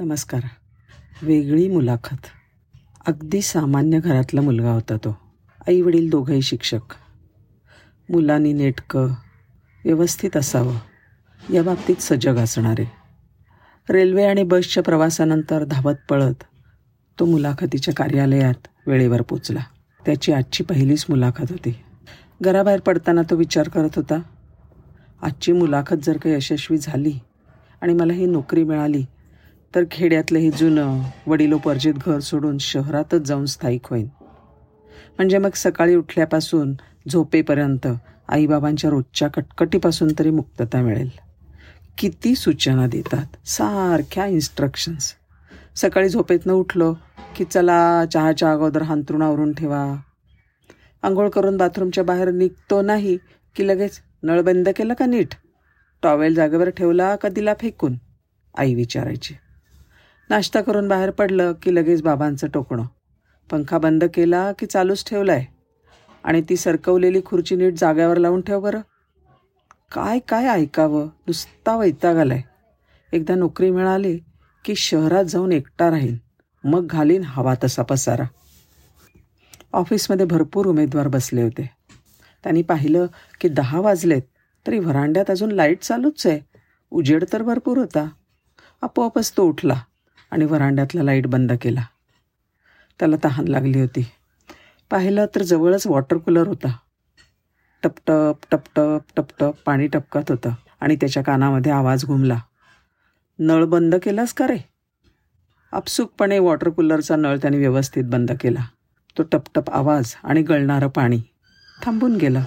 नमस्कार. वेगळी मुलाखत. अगदी सामान्य घरातला मुलगा होता तो. आई वडील दोघंही शिक्षक. मुलांनी नेटकं व्यवस्थित असावं या बाबतीत सजग असणारे. रेल्वे आणि बसच्या प्रवासानंतर धावत पळत तो मुलाखतीच्या कार्यालयात वेळेवर पोचला. त्याची आजची पहिलीच मुलाखत होती. घराबाहेर पडताना तो विचार करत होता आजची मुलाखत जर का यशस्वी झाली आणि मला ही नोकरी मिळाली तर खेड्यातलं हे जुनं वडिलोपर्जित घर सोडून शहरातच जाऊन स्थायिक होईन. म्हणजे मग सकाळी उठल्यापासून झोपेपर्यंत आईबाबांच्या रोजच्या कटकटीपासून तरी मुक्तता मिळेल. किती सूचना देतात. सारख्या इन्स्ट्रक्शन्स सकाळी झोपेतनं उठलो की चला चहाच्या अगोदर हांतरुणावरून ठेवा. आंघोळ करून बाथरूमच्या बाहेर निघतो नाही की लगेच नळ बंद केलं का नीट? टॉवेल जागेवर ठेवला का दिला फेकून? आई विचारायची. नाश्ता करून बाहेर पडलं की लगेच बाबांचं टोकणं. पंखा बंद केला की चालूच ठेवलाय. आणि ती सरकवलेली खुर्ची नीट जाग्यावर लावून ठेव बरं. काय काय ऐकावं? नुसता वैताग आलाय. एकदा नोकरी मिळाली की शहरात जाऊन एकटा राहीन. मग घालीन हवा तसा पसारा. ऑफिसमध्ये भरपूर उमेदवार बसले होते. त्यांनी पाहिलं की दहा वाजलेत तरी व्हरांड्यात अजून लाइट चालूच आहे. उजेड तर भरपूर होता. आपोआपच तो उठला. आणि व्हरांड्यातला लाइट बंद केला. त्याला तहान लागली होती. पाहिलं तर जवळच वॉटर कूलर होता. टपटप टपटप टपटप पाणी टपकत होतं आणि त्याच्या कानामध्ये आवाज घुमला. नळ बंद केलास का रे? आपसुकपणे वॉटर कूलरचा नळ त्याने व्यवस्थित बंद केला. तो टपटप आवाज आणि गळणारं पाणी थांबून गेलं.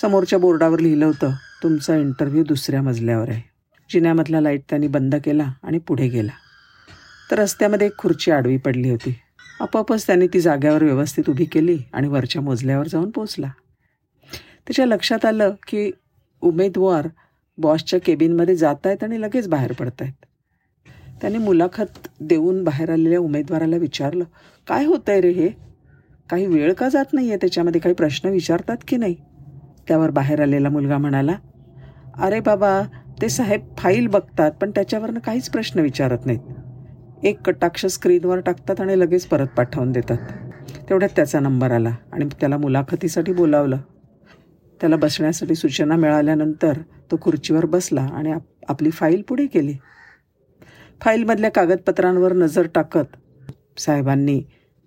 समोरच्या बोर्डावर लिहिलं होतं तुमचा इंटरव्ह्यू दुसऱ्या मजल्यावर आहे. जिन्यामधला लाइट त्यांनी बंद केला आणि पुढे गेला. तर रस्त्यामध्ये एक खुर्ची आडवी पडली होती. आपोआपच त्याने ती जाग्यावर व्यवस्थित उभी केली आणि वरच्या मोजल्यावर जाऊन पोचला त्याच्या लक्षात आलं की उमेदवार बॉसच्या केबिनमध्ये जात आहेत आणि लगेच बाहेर पडत आहेत त्याने मुलाखत देऊन बाहेर आलेल्या उमेदवाराला विचारलं काय होतंय रे हे? काही वेळ का जात नाही आहे त्याच्यामध्ये? काही प्रश्न विचारतात की नाही? त्यावर बाहेर आलेला मुलगा म्हणाला अरे बाबा ते साहेब फाईल बघतात पण त्याच्यावरनं काहीच प्रश्न विचारत नाहीत. एक कटाक्ष स्क्रीनवर टाकतात आणि लगेच परत पाठवून देतात. तेवढ्यात त्याचा नंबर आला आणि त्याला मुलाखतीसाठी बोलावलं. त्याला बसण्यासाठी सूचना मिळाल्यानंतर तो खुर्चीवर बसला आणि आप आपली फाईल पुढे केली. फाईलमधल्या कागदपत्रांवर नजर टाकत साहेबांनी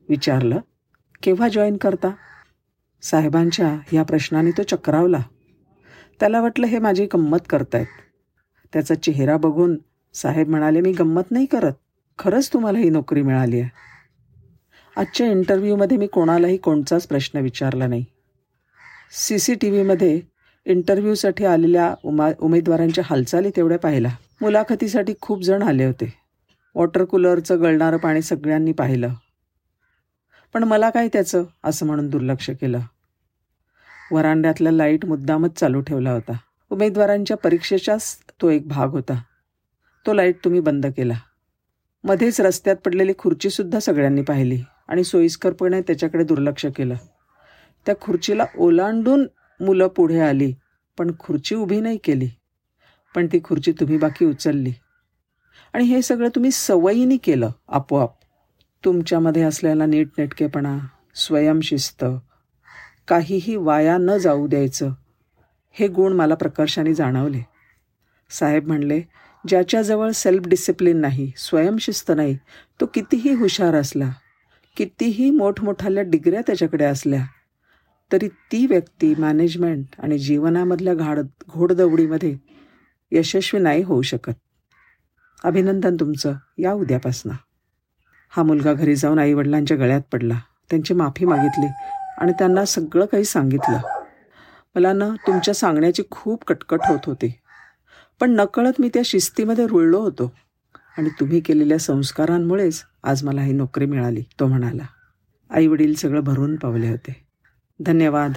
विचारलं केव्हा जॉईन करता? साहेबांच्या या प्रश्नाने तो चक्रावला. त्याला वाटलं हे माझी गंमत करतायत. त्याचा चेहरा बघून साहेब म्हणाले मी गंमत नाही करत. खरंच तुम्हाला ही नोकरी मिळाली आहे? आजच्या इंटरव्ह्यूमध्ये मी कोणालाही कोणताच प्रश्न विचारला नाही. सी सी टी व्हीमध्ये इंटरव्ह्यूसाठी आलेल्या उमा उमेदवारांच्या हालचाली तेवढ्या पाहिला मुलाखतीसाठी खूप जण आले होते. वॉटर कूलरचं गळणारं पाणी सगळ्यांनी पाहिलं. पण मला काय त्याचं? असं म्हणून दुर्लक्ष केलं. वरांड्यातला लाइट मुद्दामच चालू ठेवला होता. उमेदवारांच्या परीक्षेचाच तो एक भाग होता. तो लाइट तुम्ही बंद केला. मध्येच रस्त्यात पडलेली खुर्चीसुद्धा सगळ्यांनी पाहिली आणि सोयीस्करपणे त्याच्याकडे दुर्लक्ष केलं. त्या खुर्चीला ओलांडून मुलं पुढे आली पण खुर्ची उभी नाही केली. पण ती खुर्ची तुम्ही बाकी उचलली. आणि हे सगळं तुम्ही सवयीने केलं आपोआप. तुमच्यामध्ये असलेला नीटनेटकेपणा स्वयंशिस्त काहीही वाया न जाऊ द्यायचं हे गुण मला प्रकर्षाने जाणवले. साहेब म्हणले ज्याच्याजवळ सेल्फ डिसिप्लिन नाही स्वयंशिस्त नाही तो कितीही हुशार असला कितीही मोठमोठाल्या डिग्र्या त्याच्याकडे असल्या तरी ती व्यक्ती मॅनेजमेंट आणि जीवनामधल्या घाड घोडदौडीमध्ये यशस्वी नाही होऊ शकत. अभिनंदन तुमचं या उद्यापासनं. हा मुलगा घरी जाऊन आईवडिलांच्या गळ्यात पडला त्यांची माफी मागितली आणि त्यांना सगळं काही सांगितलं. मला ना तुमच्या सांगण्याची खूप कटकट होत होती. पण नकळत मी त्या शिस्तीमध्ये रुळलो होतो. आणि तुम्ही केलेल्या संस्कारांमुळेच आज मला ही नोकरी मिळाली तो म्हणाला. आईवडील सगळं भरून पावले होते. धन्यवाद.